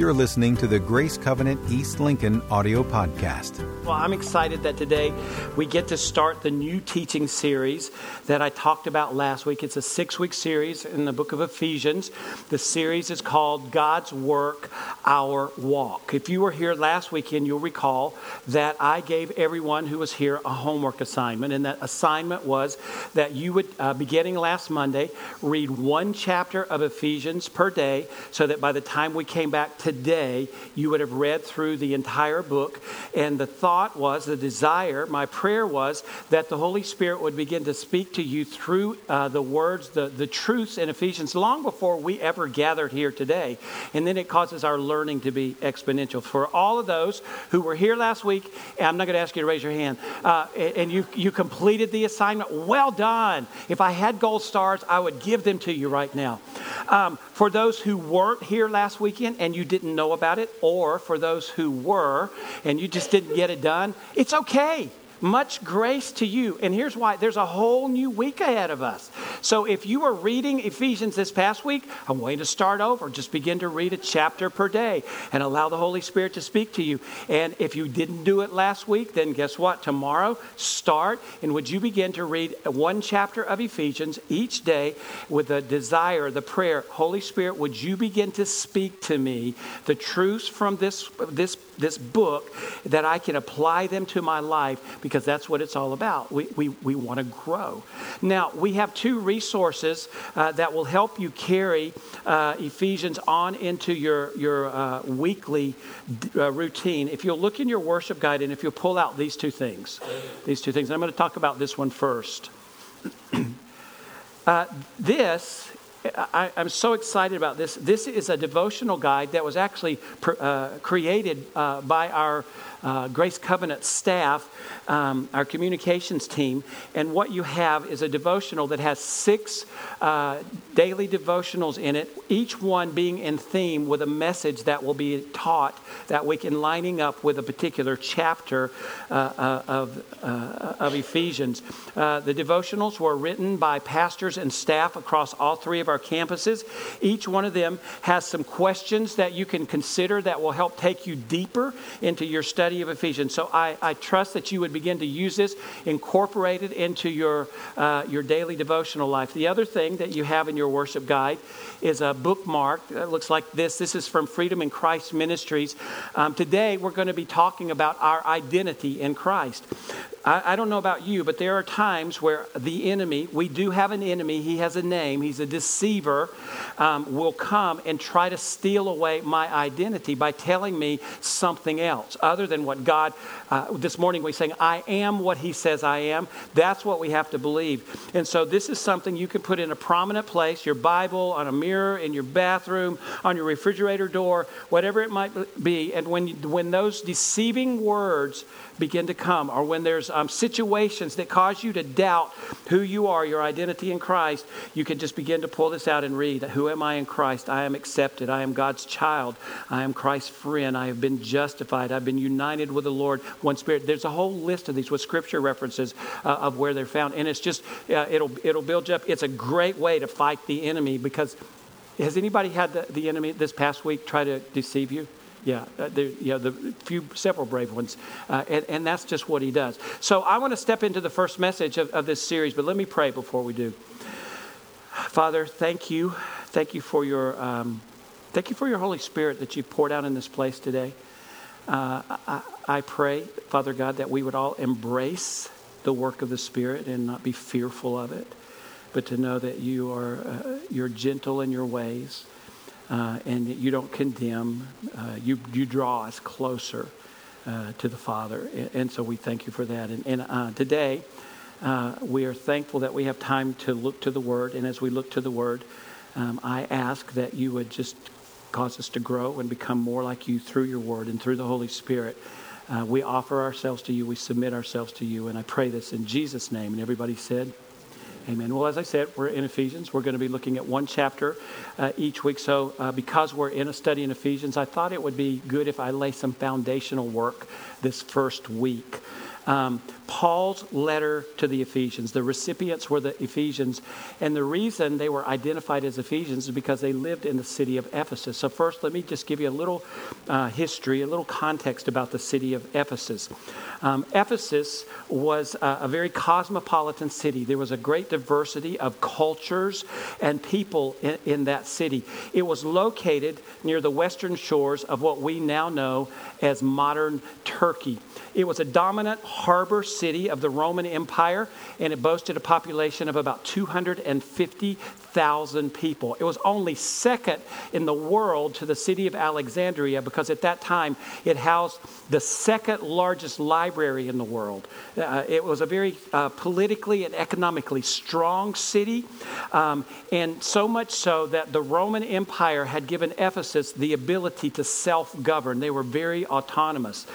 You're listening to the Grace Covenant East Lincoln audio podcast. Well, I'm excited that today we get to start the new teaching series that I talked about last week. It's a six week series in the book of Ephesians. The series is called God's Work, Our Walk. If you were here last weekend, you'll recall that I gave everyone who was here a homework assignment, and that assignment was that you would, uh, beginning last Monday, read one chapter of Ephesians per day so that by the time we came back to today, you would have read through the entire book. And the thought was, the desire, my prayer was that the Holy Spirit would begin to speak to you through uh, the words, the, the truths in Ephesians long before we ever gathered here today. And then it causes our learning to be exponential. For all of those who were here last week, I'm not going to ask you to raise your hand, uh, and you, you completed the assignment, well done. If I had gold stars, I would give them to you right now. Um, for those who weren't here last weekend and you didn't know about it, or for those who were and you just didn't get it done, it's okay. Much grace to you. And here's why there's a whole new week ahead of us. So if you were reading Ephesians this past week, I'm going to start over. Just begin to read a chapter per day and allow the Holy Spirit to speak to you. And if you didn't do it last week, then guess what? Tomorrow, start. And would you begin to read one chapter of Ephesians each day with the desire, the prayer, Holy Spirit, would you begin to speak to me the truths from this, this, this book that I can apply them to my life? because that's what it's all about. We, we, we want to grow. Now, we have two resources uh, that will help you carry uh, Ephesians on into your, your uh, weekly uh, routine. If you'll look in your worship guide and if you'll pull out these two things, these two things, I'm going to talk about this one first. Uh, this I, am so excited about this. This is a devotional guide that was actually uh, created uh, by our uh, Grace Covenant staff, um, our communications team. And what you have is a devotional that has six uh, daily devotionals in it, each one being in theme with a message that will be taught that week and lining up with a particular chapter uh, uh, of, uh, of Ephesians. the devotionals were written by pastors and staff across all three of our campuses. Each one of them has some questions that you can consider that will help take you deeper into your study study of Ephesians. So I, I trust that you would begin to use this, incorporate it into your, uh, your daily devotional life. The other thing that you have in your worship guide is a bookmark that looks like this. This is from Freedom in Christ Ministries. Um, today, we're going to be talking about our identity in Christ. I, I, don't know about you, but there are times where the enemy, we do have an enemy, he has a name, he's a deceiver, um, will come and try to steal away my identity by telling me something else other than what God, uh, this morning we saying, I am what he says I am. That's what we have to believe. And so this is something you can put in a prominent place, your Bible, on a mirror, in your bathroom, on your refrigerator door, whatever it might be. And when, when those deceiving words begin to come, or when there's um, situations that cause you to doubt who you are, your identity in Christ, you can just begin to pull this out and read Who am I in Christ? I am accepted. I am God's child. I am Christ's friend. I have been justified. I've been united with the Lord, one spirit. There's a whole list of these with scripture references uh, of where they're found. And it's just, uh, it'll, it'll build you up. It's a great way to fight the enemy because has anybody had the, the enemy this past week try to deceive you? Yeah, uh, there, yeah, the few, several brave ones, uh, and, and, that's just what he does. So I want to step into the first message of, of this series, but let me pray before we do. Father, thank you, thank you for your, um, thank you for your Holy Spirit that you poured out in this place today. Uh, I, I pray, Father God, that we would all embrace the work of the Spirit and not be fearful of it, but to know that you are uh, you're gentle in your ways uh, and you don't condemn. Uh, you, you draw us closer uh, to the Father. And, and, so we thank you for that. And, and uh, today, uh, we are thankful that we have time to look to the Word. And as we look to the Word, um, I ask that you would just cause us to grow and become more like you through your Word and through the Holy Spirit. Uh, we offer ourselves to you. We submit ourselves to you. And I pray this in Jesus' name. And everybody said, Amen. Well, as I said, we're in Ephesians. We're going to be looking at one chapter uh, each week. So, uh, because we're in a study in Ephesians, I thought it would be good if I lay some foundational work this first week. Um, Paul's letter to the Ephesians. The recipients were the Ephesians. And the reason they were identified as Ephesians is because they lived in the city of Ephesus. So, first, let me just give you a little uh, history, a little context about the city of Ephesus. Um, Ephesus was a, a very cosmopolitan city. There was a great diversity of cultures and people in, in that city. It was located near the western shores of what we now know as modern Turkey. It was a dominant harbor city of the Roman Empire, and it boasted a population of about 250,000 people. It was only second in the world to the city of Alexandria because at that time it housed the second largest library in the world. Uh, it was a very uh, politically and economically strong city, um, and so much so that the Roman Empire had given Ephesus the ability to self govern. They were very autonomous.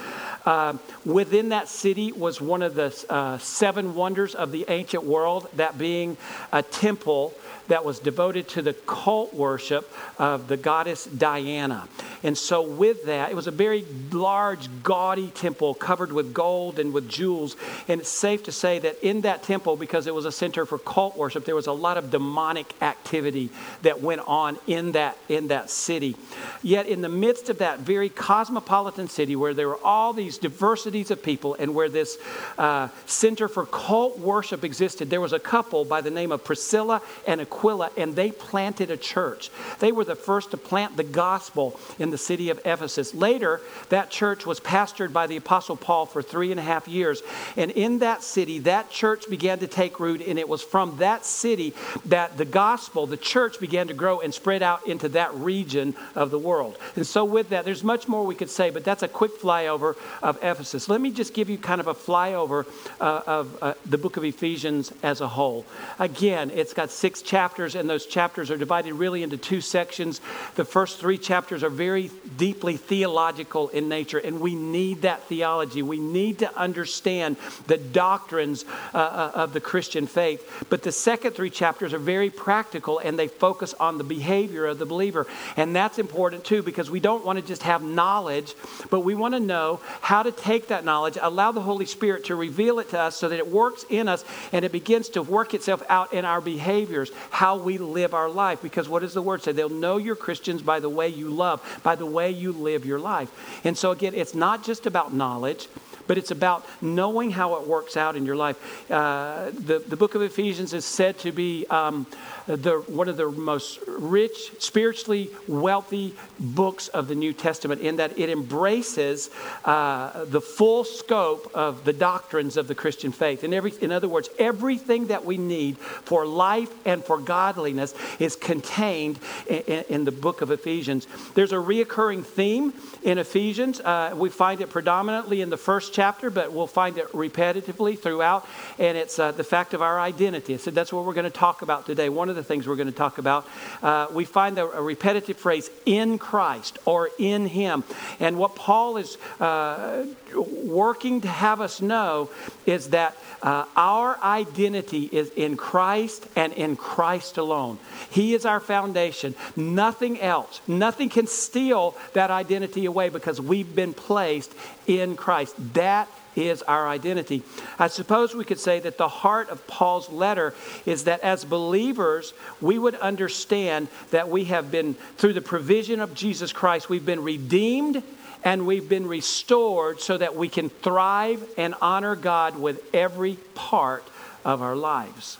Uh, within that city was one of the uh, seven wonders of the ancient world, that being a temple that was devoted to the cult worship of the goddess Diana. And so, with that, it was a very large, gaudy temple covered with gold and with jewels. And it's safe to say that in that temple, because it was a center for cult worship, there was a lot of demonic activity that went on in that, in that city. Yet, in the midst of that very cosmopolitan city where there were all these diversities of people and where this uh, center for cult worship existed, there was a couple by the name of Priscilla and Aquila Aquila, and they planted a church. They were the first to plant the gospel in the city of Ephesus. Later, that church was pastored by the Apostle Paul for three and a half years. And in that city, that church began to take root, and it was from that city that the gospel, the church, began to grow and spread out into that region of the world. And so, with that, there's much more we could say, but that's a quick flyover of Ephesus. Let me just give you kind of a flyover uh, of uh, the book of Ephesians as a whole. Again, it's got six chapters chapters, and those chapters are divided really into two sections. The first three chapters are very deeply theological in nature, and we need that theology. We need to understand the doctrines uh, uh, of the Christian faith. But the second three chapters are very practical, and they focus on the behavior of the believer. And that's important too, because we don't want to just have knowledge, but we want to know how to take that knowledge, allow the Holy Spirit to reveal it to us so that it works in us and it begins to work itself out in our behaviors how we live our life. Because what does the word say? They'll know you're Christians by the way you love, by the way you live your life. And so, again, it's not just about knowledge, but it's about knowing how it works out in your life. Uh, the, the book of Ephesians is said to be um, the, one of the most rich, spiritually wealthy books of the New Testament in that it embraces uh, the full scope of the doctrines of the Christian faith. In, every, in other words, everything that we need for life and for godliness is contained in, in the book of Ephesians. There's a reoccurring theme in Ephesians. Uh, we find it predominantly in the first chapter, but we'll find it repetitively throughout, and it's uh, the fact of our identity. So that's what we're going to talk about today. One of the things we're going to talk about. Uh, we find a, a, repetitive phrase, in Christ or in Him. And what Paul is uh, working to have us know is that uh, our identity is in Christ and in Christ alone. He is our foundation. Nothing else, nothing can steal that identity away because we've been placed in Christ. That is our identity. I suppose we could say that the heart of Paul's letter is that as believers, we would understand that we have been, through the provision of Jesus Christ, we've been redeemed and we've been restored so that we can thrive and honor God with every part of our lives.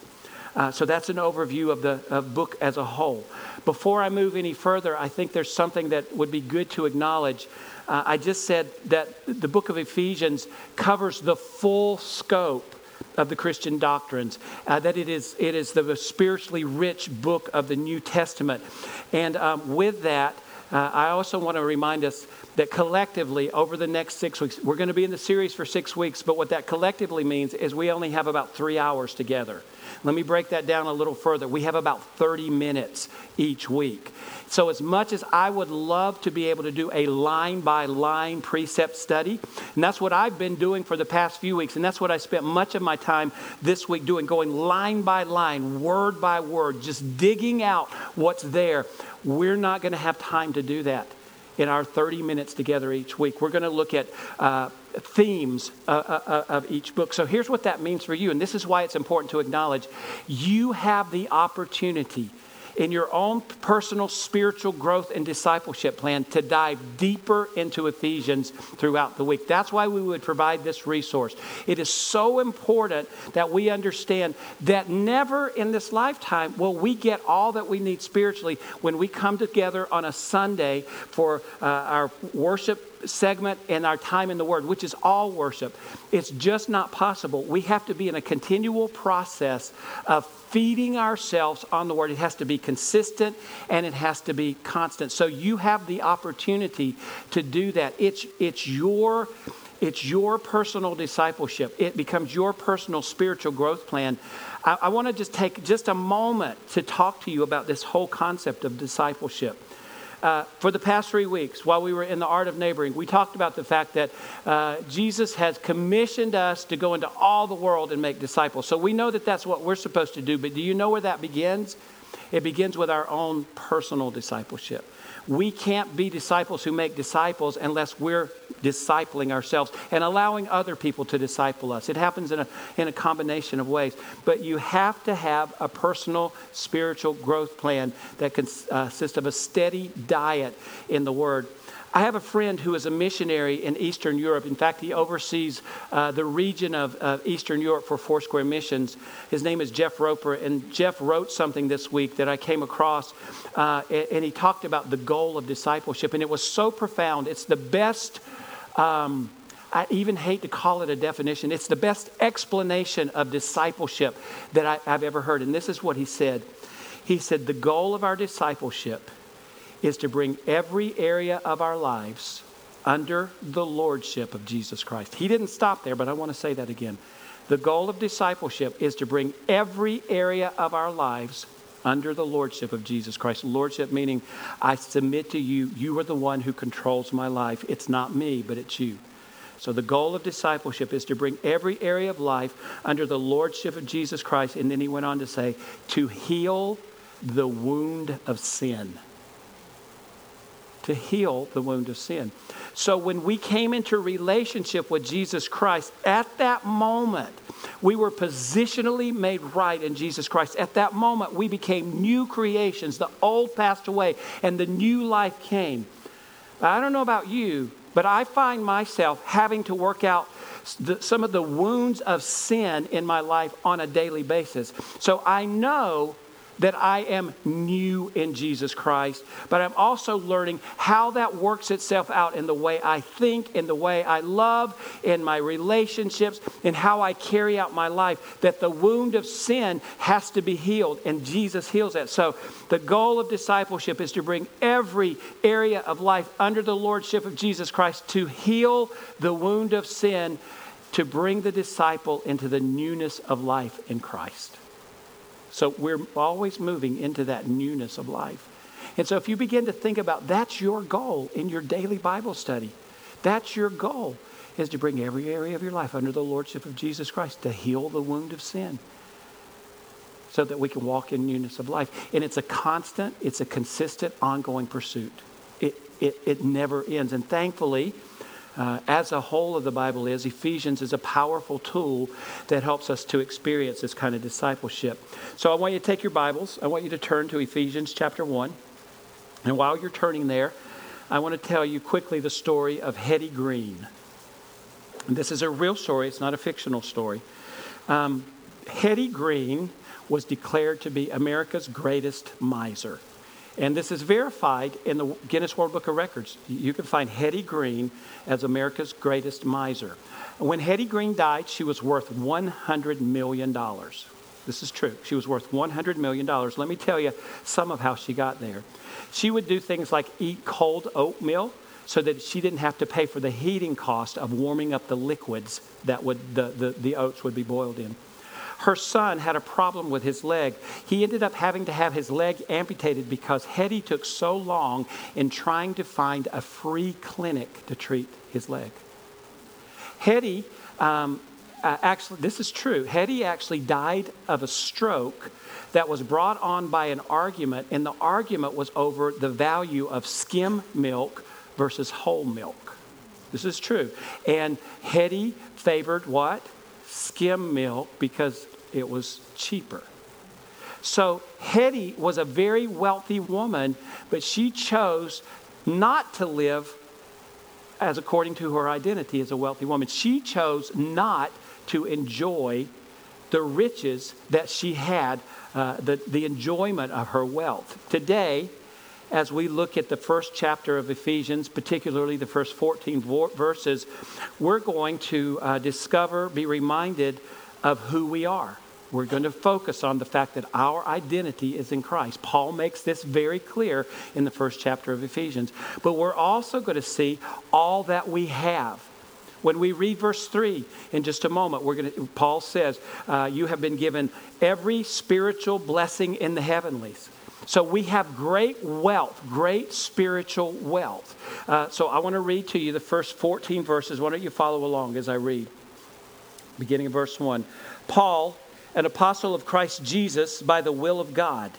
Uh, so that's an overview of the of book as a whole. Before I move any further, I think there's something that would be good to acknowledge. Uh, I just said that the book of Ephesians covers the full scope of the Christian doctrines, uh, that it is, it is the spiritually rich book of the New Testament. And um, with that, uh, I also want to remind us that collectively, over the next six weeks, we're going to be in the series for six weeks, but what that collectively means is we only have about three hours together. Let me break that down a little further. We have about 30 minutes each week. So, as much as I would love to be able to do a line by line precept study, and that's what I've been doing for the past few weeks, and that's what I spent much of my time this week doing, going line by line, word by word, just digging out what's there. We're not going to have time to do that in our 30 minutes together each week. We're going to look at uh, themes uh, uh, uh, of each book. So here's what that means for you, and this is why it's important to acknowledge you have the opportunity in your own personal spiritual growth and discipleship plan to dive deeper into Ephesians throughout the week. That's why we would provide this resource. It is so important that we understand that never in this lifetime will we get all that we need spiritually when we come together on a Sunday for uh, our worship segment and our time in the Word, which is all worship. It's just not possible. We have to be in a continual process of feeding ourselves on the Word. It has to be consistent and it has to be constant. So you have the opportunity to do that. It's, it's your. It's your personal discipleship. It becomes your personal spiritual growth plan. I, I want to just take just a moment to talk to you about this whole concept of discipleship. Uh, for the past three weeks, while we were in the art of neighboring, we talked about the fact that uh, Jesus has commissioned us to go into all the world and make disciples. So we know that that's what we're supposed to do, but do you know where that begins? It begins with our own personal discipleship. We can't be disciples who make disciples unless we're discipling ourselves and allowing other people to disciple us. It happens in a, in a combination of ways. But you have to have a personal spiritual growth plan that consists uh, of a steady diet in the Word. I have a friend who is a missionary in Eastern Europe. In fact, he oversees uh, the region of Eastern Europe for Foursquare Missions. His name is Jeff Roper, and Jeff wrote something this week that I came across, uh, and he talked about the goal of discipleship, and it was so profound. It's the best. Um, I even hate to call it a definition. It's the best explanation of discipleship that I, I've ever heard. And this is what he said. He said, The goal of our discipleship is to bring every area of our lives under the lordship of Jesus Christ. He didn't stop there, but I want to say that again. The goal of discipleship is to bring every area of our lives under the lordship of Jesus Christ. Lordship meaning, I submit to you, you are the one who controls my life. It's not me, but it's you. So, the goal of discipleship is to bring every area of life under the lordship of Jesus Christ. And then he went on to say, to heal the wound of sin to heal the wound of sin. So when we came into relationship with Jesus Christ, at that moment, we were positionally made right in Jesus Christ. At that moment, we became new creations. The old passed away and the new life came. I don't know about you, but I find myself having to work out the, some of the wounds of sin in my life on a daily basis. So I know that I am new in Jesus Christ, but I'm also learning how that works itself out in the way I think, in the way I love, in my relationships, in how I carry out my life. That the wound of sin has to be healed, and Jesus heals that. So, the goal of discipleship is to bring every area of life under the lordship of Jesus Christ to heal the wound of sin, to bring the disciple into the newness of life in Christ. So we're always moving into that newness of life. And so if you begin to think about that's your goal in your daily Bible study, that's your goal is to bring every area of your life under the lordship of Jesus Christ to heal the wound of sin so that we can walk in newness of life. And it's a constant, it's a consistent, ongoing pursuit. It, it, it never ends. And thankfully, uh, as a whole of the Bible is, Ephesians is a powerful tool that helps us to experience this kind of discipleship. So I want you to take your Bibles. I want you to turn to Ephesians chapter 1. And while you're turning there, I want to tell you quickly the story of Hetty Green. This is a real story, it's not a fictional story. Um, Hetty Green was declared to be America's greatest miser. And this is verified in the Guinness World Book of Records. You can find Hetty Green as America's greatest miser. When Hetty Green died, she was worth $100 million. This is true. She was worth $100 million. Let me tell you some of how she got there. She would do things like eat cold oatmeal so that she didn't have to pay for the heating cost of warming up the liquids that would, the, the, the oats would be boiled in. Her son had a problem with his leg. He ended up having to have his leg amputated because Hetty took so long in trying to find a free clinic to treat his leg. Hetty, um, uh, actually, this is true. Hetty actually died of a stroke that was brought on by an argument, and the argument was over the value of skim milk versus whole milk. This is true. And Hetty favored what? Skim milk because it was cheaper. So Hetty was a very wealthy woman, but she chose not to live as according to her identity as a wealthy woman. She chose not to enjoy the riches that she had, uh, the, the enjoyment of her wealth. Today, as we look at the first chapter of Ephesians, particularly the first 14 verses, we're going to uh, discover, be reminded of who we are. We're going to focus on the fact that our identity is in Christ. Paul makes this very clear in the first chapter of Ephesians. But we're also going to see all that we have. When we read verse 3 in just a moment, we're going to, Paul says, uh, You have been given every spiritual blessing in the heavenlies. So we have great wealth, great spiritual wealth. Uh, so I want to read to you the first 14 verses. Why don't you follow along as I read? Beginning of verse 1. Paul, an apostle of Christ Jesus by the will of God,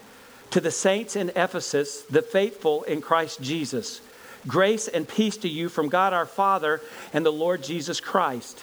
to the saints in Ephesus, the faithful in Christ Jesus. Grace and peace to you from God our Father and the Lord Jesus Christ.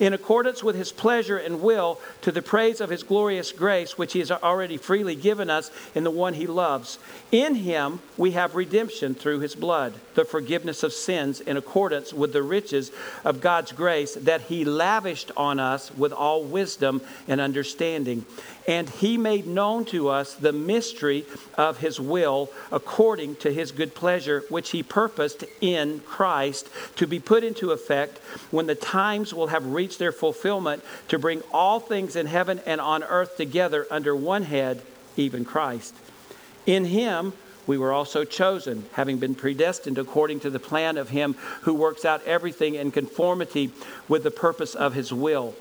in accordance with his pleasure and will, to the praise of his glorious grace, which he has already freely given us in the one he loves. In him we have redemption through his blood, the forgiveness of sins in accordance with the riches of God's grace that he lavished on us with all wisdom and understanding. And he made known to us the mystery of his will according to his good pleasure, which he purposed in Christ to be put into effect when the times will have reached their fulfillment to bring all things in heaven and on earth together under one head, even Christ. In him, we were also chosen, having been predestined according to the plan of Him who works out everything in conformity with the purpose of His will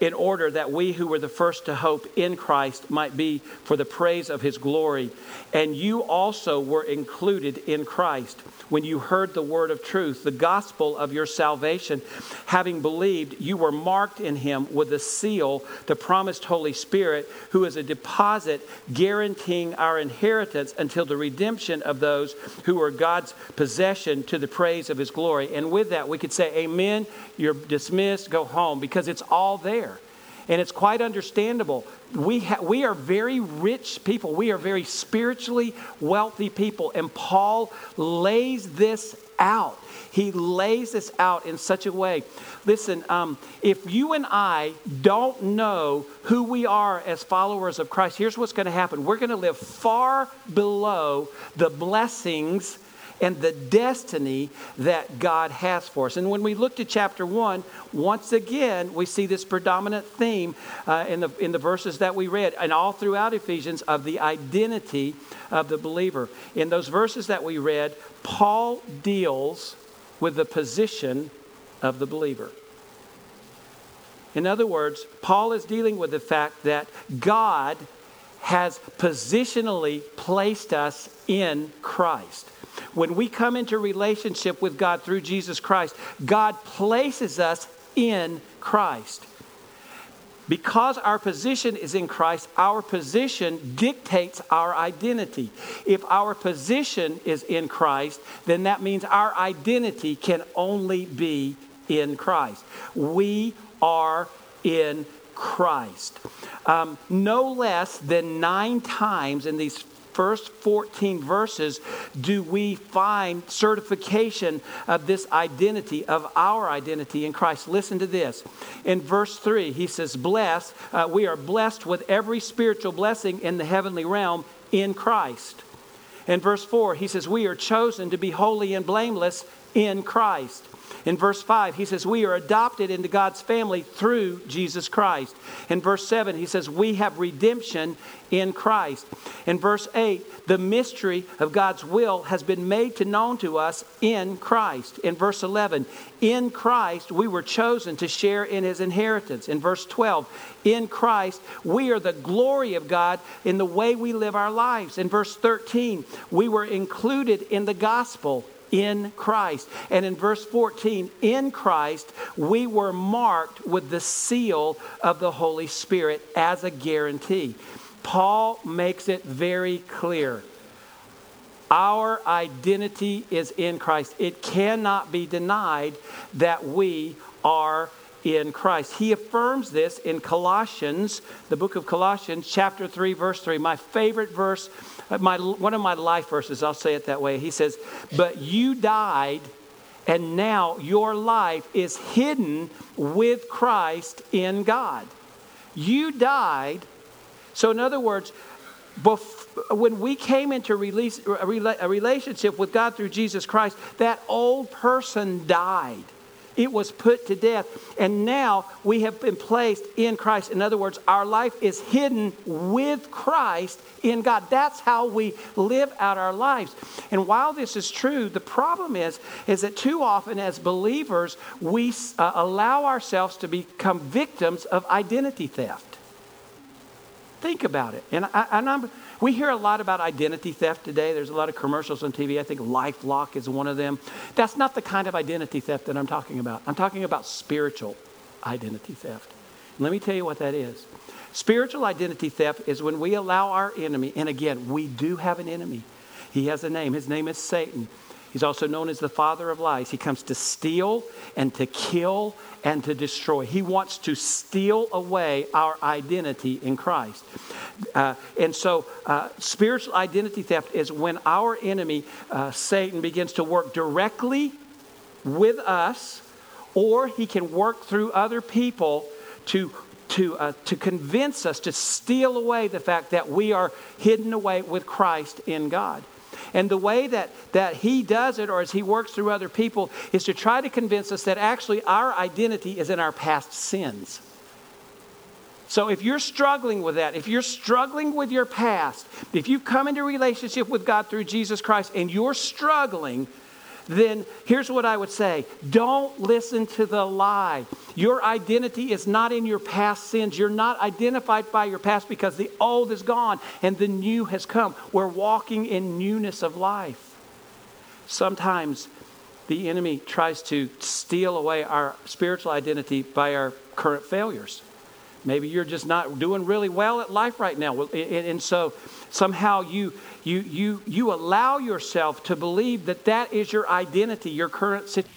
in order that we who were the first to hope in Christ might be for the praise of his glory. And you also were included in Christ when you heard the word of truth, the gospel of your salvation. Having believed, you were marked in him with the seal, the promised Holy Spirit, who is a deposit guaranteeing our inheritance until the redemption of those who are God's possession to the praise of his glory. And with that, we could say, Amen. You're dismissed, go home, because it's all there. And it's quite understandable. We, ha- we are very rich people. We are very spiritually wealthy people. And Paul lays this out. He lays this out in such a way. Listen, um, if you and I don't know who we are as followers of Christ, here's what's going to happen. We're going to live far below the blessings and the destiny that God has for us. And when we look to chapter 1, once again, we see this predominant theme uh, in, the, in the verses that we read and all throughout Ephesians of the identity of the believer. In those verses that we read, Paul deals with the position of the believer. In other words, Paul is dealing with the fact that God has positionally placed us in Christ. When we come into relationship with God through Jesus Christ, God places us in Christ. Because our position is in Christ, our position dictates our identity. If our position is in Christ, then that means our identity can only be in Christ. We are in Christ. Um, no less than nine times in these first 14 verses do we find certification of this identity, of our identity in Christ. Listen to this. In verse 3, he says, Blessed, uh, we are blessed with every spiritual blessing in the heavenly realm in Christ. In verse 4, he says, We are chosen to be holy and blameless in Christ. In verse 5, he says, We are adopted into God's family through Jesus Christ. In verse 7, he says, We have redemption in Christ. In verse 8, the mystery of God's will has been made to known to us in Christ. In verse 11, in Christ we were chosen to share in his inheritance. In verse 12, in Christ we are the glory of God in the way we live our lives. In verse 13, we were included in the gospel in Christ. And in verse 14, in Christ, we were marked with the seal of the Holy Spirit as a guarantee. Paul makes it very clear. Our identity is in Christ. It cannot be denied that we are in Christ. He affirms this in Colossians, the book of Colossians, chapter 3, verse 3. My favorite verse my, one of my life verses, I'll say it that way. He says, But you died, and now your life is hidden with Christ in God. You died. So, in other words, bef- when we came into release, uh, a relationship with God through Jesus Christ, that old person died. It was put to death. And now we have been placed in Christ. In other words, our life is hidden with Christ in God. That's how we live out our lives. And while this is true, the problem is, is that too often as believers, we uh, allow ourselves to become victims of identity theft. Think about it. And, I, and I'm we hear a lot about identity theft today. There's a lot of commercials on TV. I think Lifelock is one of them. That's not the kind of identity theft that I'm talking about. I'm talking about spiritual identity theft. Let me tell you what that is. Spiritual identity theft is when we allow our enemy, and again, we do have an enemy. He has a name. His name is Satan. He's also known as the father of lies. He comes to steal and to kill and to destroy. He wants to steal away our identity in Christ. Uh, and so, uh, spiritual identity theft is when our enemy, uh, Satan, begins to work directly with us, or he can work through other people to to, uh, to convince us to steal away the fact that we are hidden away with Christ in God. And the way that, that he does it, or as he works through other people, is to try to convince us that actually our identity is in our past sins. So if you're struggling with that, if you're struggling with your past, if you've come into relationship with God through Jesus Christ and you're struggling, then here's what I would say don't listen to the lie. Your identity is not in your past sins. You're not identified by your past because the old is gone and the new has come. We're walking in newness of life. Sometimes the enemy tries to steal away our spiritual identity by our current failures. Maybe you're just not doing really well at life right now. And so somehow you, you, you, you allow yourself to believe that that is your identity, your current situation.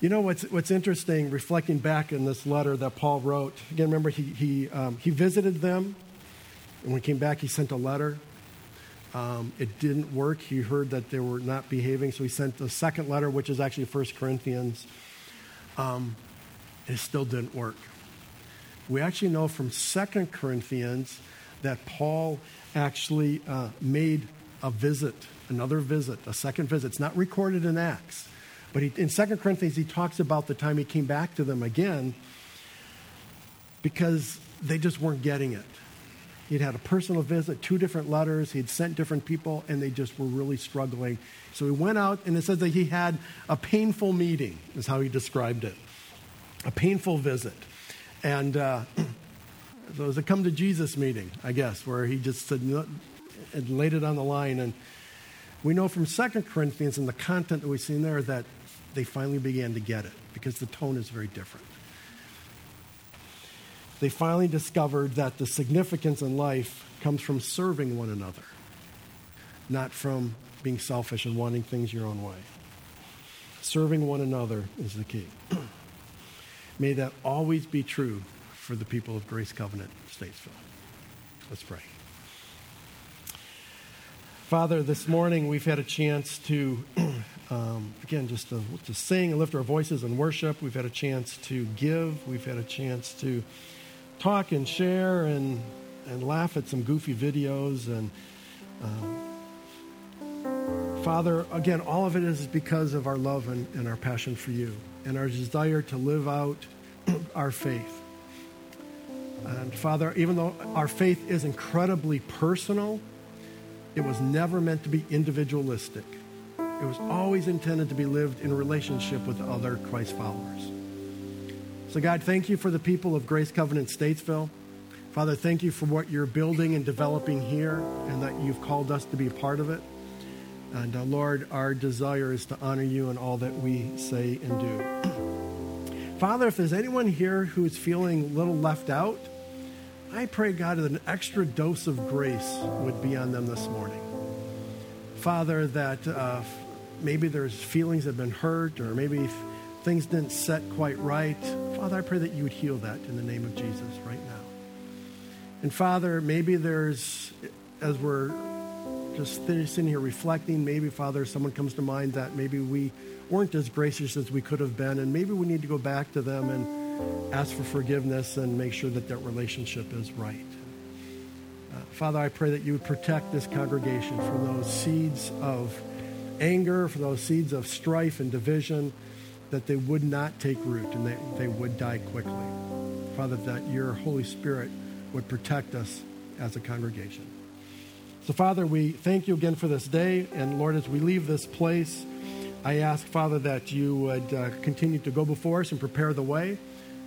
You know what's, what's interesting, reflecting back in this letter that Paul wrote, again, remember he, he, um, he visited them, and when he came back, he sent a letter. Um, it didn't work. He heard that they were not behaving, so he sent a second letter, which is actually 1 Corinthians. Um, it still didn't work. We actually know from Second Corinthians that Paul actually uh, made a visit, another visit, a second visit. It's not recorded in Acts. But he, in Second Corinthians, he talks about the time he came back to them again because they just weren't getting it. He'd had a personal visit, two different letters, he'd sent different people, and they just were really struggling. So he went out, and it says that he had a painful meeting, is how he described it. A painful visit. And uh, so it was a come to Jesus meeting, I guess, where he just said, and laid it on the line. And we know from Second Corinthians and the content that we see in there that they finally began to get it because the tone is very different. They finally discovered that the significance in life comes from serving one another, not from being selfish and wanting things your own way. Serving one another is the key. May that always be true for the people of Grace Covenant, Statesville. Let's pray. Father, this morning we've had a chance to, um, again, just to, to sing and lift our voices in worship. We've had a chance to give. We've had a chance to talk and share and, and laugh at some goofy videos. And uh, Father, again, all of it is because of our love and, and our passion for you and our desire to live out our faith. And Father, even though our faith is incredibly personal, it was never meant to be individualistic. It was always intended to be lived in relationship with other Christ followers. So, God, thank you for the people of Grace Covenant Statesville. Father, thank you for what you're building and developing here and that you've called us to be a part of it. And uh, Lord, our desire is to honor you in all that we say and do. Father, if there's anyone here who is feeling a little left out, I pray, God, that an extra dose of grace would be on them this morning. Father, that uh, maybe there's feelings that have been hurt or maybe things didn't set quite right. Father, I pray that you would heal that in the name of Jesus right now. And Father, maybe there's, as we're just sitting here reflecting, maybe, Father, someone comes to mind that maybe we weren't as gracious as we could have been, and maybe we need to go back to them and ask for forgiveness and make sure that that relationship is right. Uh, Father, I pray that you would protect this congregation from those seeds of anger, from those seeds of strife and division, that they would not take root and they, they would die quickly. Father, that your Holy Spirit would protect us as a congregation. So, Father, we thank you again for this day. And Lord, as we leave this place, I ask, Father, that you would uh, continue to go before us and prepare the way.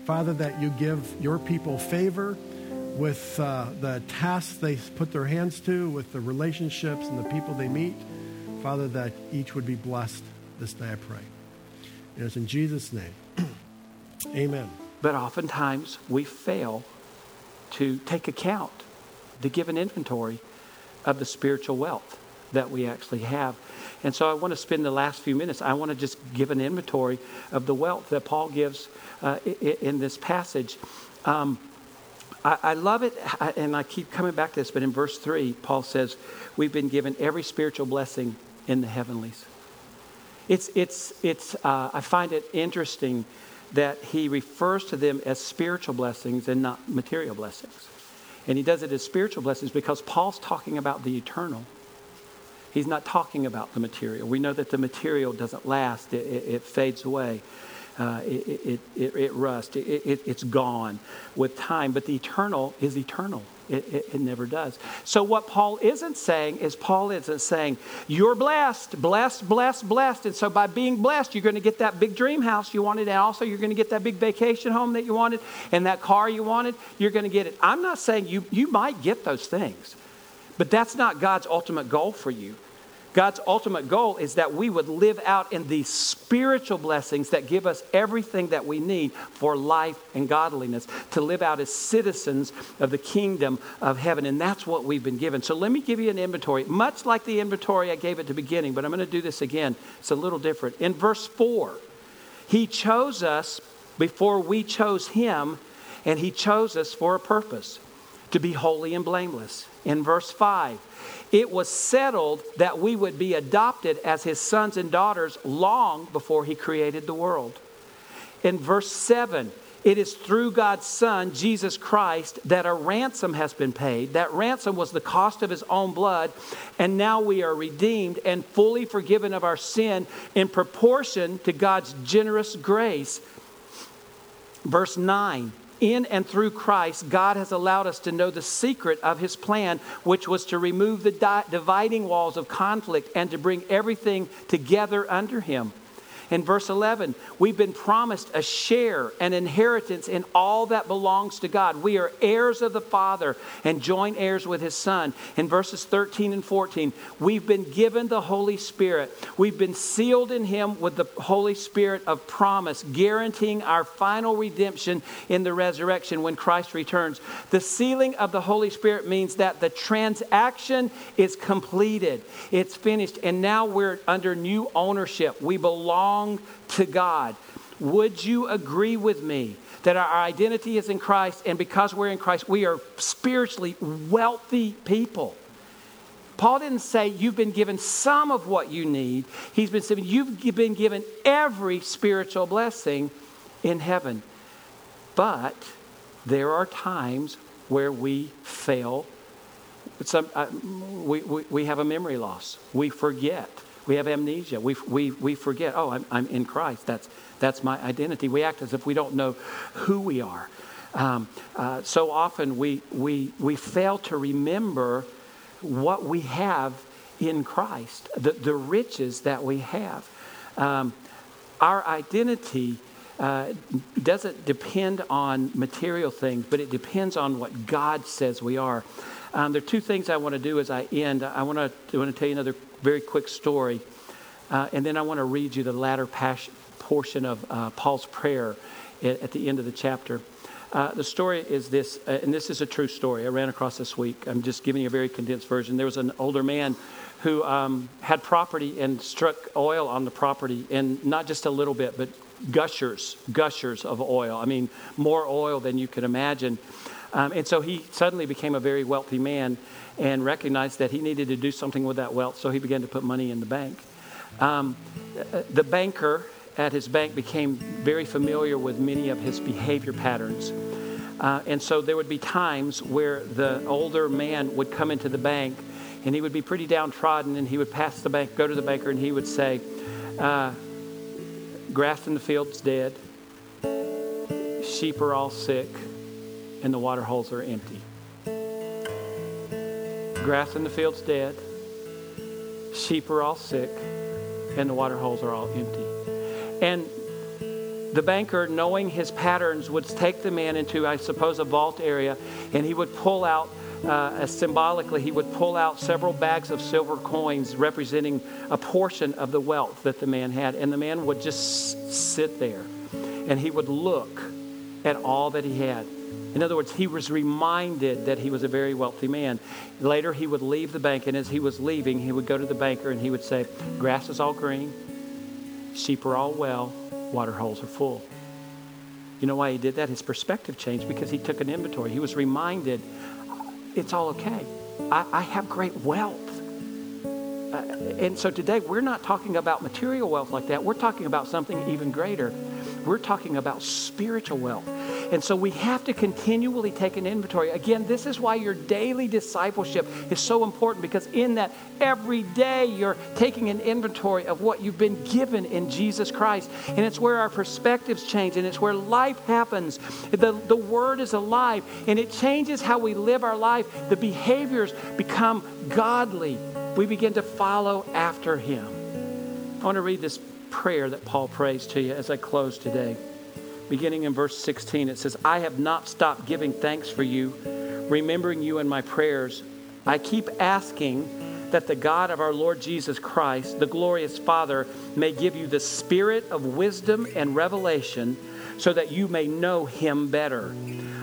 Father, that you give your people favor with uh, the tasks they put their hands to, with the relationships and the people they meet. Father, that each would be blessed this day, I pray. And It is in Jesus' name. Amen. But oftentimes we fail to take account, to give an inventory of the spiritual wealth that we actually have. And so I want to spend the last few minutes, I want to just give an inventory of the wealth that Paul gives uh, in this passage. Um, I, I, love it, and I keep coming back to this, but in verse 3, Paul says, We've been given every spiritual blessing in the heavenlies. It's, it's, it's, uh, I find it interesting that he refers to them as spiritual blessings and not material blessings. And he does it as spiritual blessings because Paul's talking about the eternal. He's not talking about the material. We know that the material doesn't last, it, it, it fades away uh, it, it, it, rusts, it, it, it's gone with time. But the eternal is eternal. It, it, it, never does. So, what Paul isn't saying is, Paul isn't saying, you're blessed, blessed, blessed, blessed. And so, by being blessed, you're going to get that big dream house you wanted, and also you're going to get that big vacation home that you wanted, and that car you wanted. You're going to get it. I'm not saying you, you might get those things, but that's not God's ultimate goal for you. God's ultimate goal is that we would live out in these spiritual blessings that give us everything that we need for life and godliness, to live out as citizens of the kingdom of heaven. And that's what we've been given. So let me give you an inventory, much like the inventory I gave at the beginning, but I'm going to do this again. It's a little different. In verse 4, He chose us before we chose Him, and He chose us for a purpose to be holy and blameless. In verse 5, it was settled that we would be adopted as his sons and daughters long before he created the world. In verse 7, it is through God's Son, Jesus Christ, that a ransom has been paid. That ransom was the cost of his own blood, and now we are redeemed and fully forgiven of our sin in proportion to God's generous grace. Verse 9 in and through Christ, God has allowed us to know the secret of his plan, which was to remove the di- dividing walls of conflict and to bring everything together under him. In verse 11, we've been promised a share, an inheritance in all that belongs to God. We are heirs of the Father and joint heirs with His Son. In verses 13 and 14, we've been given the Holy Spirit. We've been sealed in Him with the Holy Spirit of promise, guaranteeing our final redemption in the resurrection when Christ returns. The sealing of the Holy Spirit means that the transaction is completed, it's finished, and now we're under new ownership. We belong belong to God. Would you agree with me that our identity is in Christ, and because we're in Christ, we are spiritually wealthy people? Paul didn't say you've been given some of what you need. He's been saying you've been given every spiritual blessing in heaven. But there are times where we fail. Some, uh, we, we, we have a memory loss. We forget We have amnesia. We, we, we forget, oh, I'm, I'm in Christ. That's, that's my identity. We act as if we don't know who we are. Um, uh, so often we, we, we fail to remember what we have in Christ, the, the riches that we have. Um, our identity uh, doesn't depend on material things, but it depends on what God says we are. Um, there are two things I want to do as I end. I want to, want to tell you another very quick story, uh, and then I want to read you the latter pas- portion of uh, Paul's prayer at, at, the end of the chapter. Uh, the story is this, uh, and this is a true story. I ran across this week. I'm just giving you a very condensed version. There was an older man who um, had property and struck oil on the property, and not just a little bit, but gushers, gushers of oil. I mean, more oil than you could imagine. Um, and so he suddenly became a very wealthy man and recognized that he needed to do something with that wealth. So he began to put money in the bank. Um, the banker at his bank became very familiar with many of his behavior patterns. Uh, and so there would be times where the older man would come into the bank and he would be pretty downtrodden and he would pass the bank, go to the banker, and he would say, uh, Grass in the field's dead, sheep are all sick, and the water holes are empty. Grass in the field's dead, sheep are all sick, and the water holes are all empty. And the banker, knowing his patterns, would take the man into, I suppose, a vault area, and he would pull out uh, symbolically, he would pull out several bags of silver coins representing a portion of the wealth that the man had. And the man would just sit there and he would look at all that he had. In other words, he was reminded that he was a very wealthy man. Later, he would leave the bank, and as he was leaving, he would go to the banker and he would say, Grass is all green, sheep are all well, water holes are full. You know why he did that? His perspective changed because he took an inventory. He was reminded it's all okay. I, I have great wealth. Uh, and so today we're not talking about material wealth like that. We're talking about something even greater. We're talking about spiritual wealth. And so we have to continually take an inventory. Again, this is why your daily discipleship is so important because in that every day you're taking an inventory of what you've been given in Jesus Christ. And it's where our perspectives change and it's where life happens. The, the Word is alive and it changes how we live our life. The behaviors become godly. We begin to follow after Him. I want to read this prayer that Paul prays to you as I close today beginning in verse 16. It says, I have not stopped giving thanks for you, remembering you in my prayers. I keep asking that the God of our Lord Jesus Christ, the glorious Father, may give you the spirit of wisdom and revelation so that you may know him better.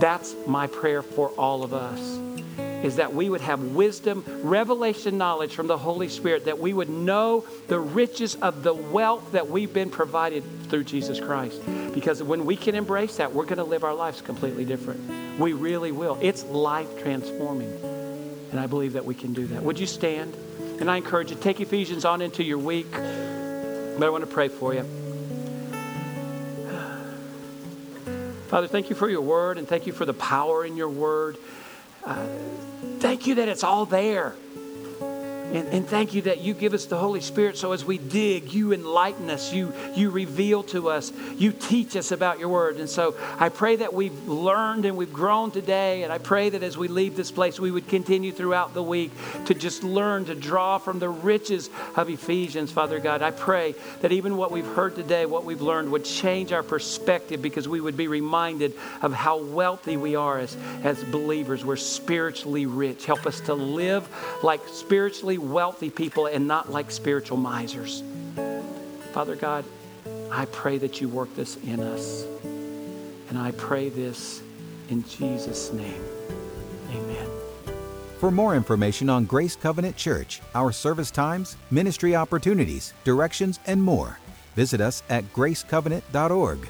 That's my prayer for all of us is that we would have wisdom, revelation knowledge from the Holy Spirit, that we would know the riches of the wealth that we've been provided through Jesus Christ. Because when we can embrace that, we're going to live our lives completely different. We really will. It's life transforming. And I believe that we can do that. Would you stand? And I encourage you, take Ephesians on into your week. But I want to pray for you. Father, thank you for your word and thank you for the power in your word. Uh, thank you that it's all there. And, and, thank you that you give us the Holy Spirit so as we dig, you enlighten us, you, you reveal to us, you teach us about your word. And so I pray that we've learned and we've grown today. And I pray that as we leave this place, we would continue throughout the week to just learn to draw from the riches of Ephesians, Father God. I pray that even what we've heard today, what we've learned, would change our perspective because we would be reminded of how wealthy we are as, as believers. We're spiritually rich. Help us to live like spiritually wealthy people and not like spiritual misers. Father God, I pray that you work this in us. And I pray this in Jesus' name. Amen. For more information on Grace Covenant Church, our service times, ministry opportunities, directions, and more, visit us at gracecovenant.org.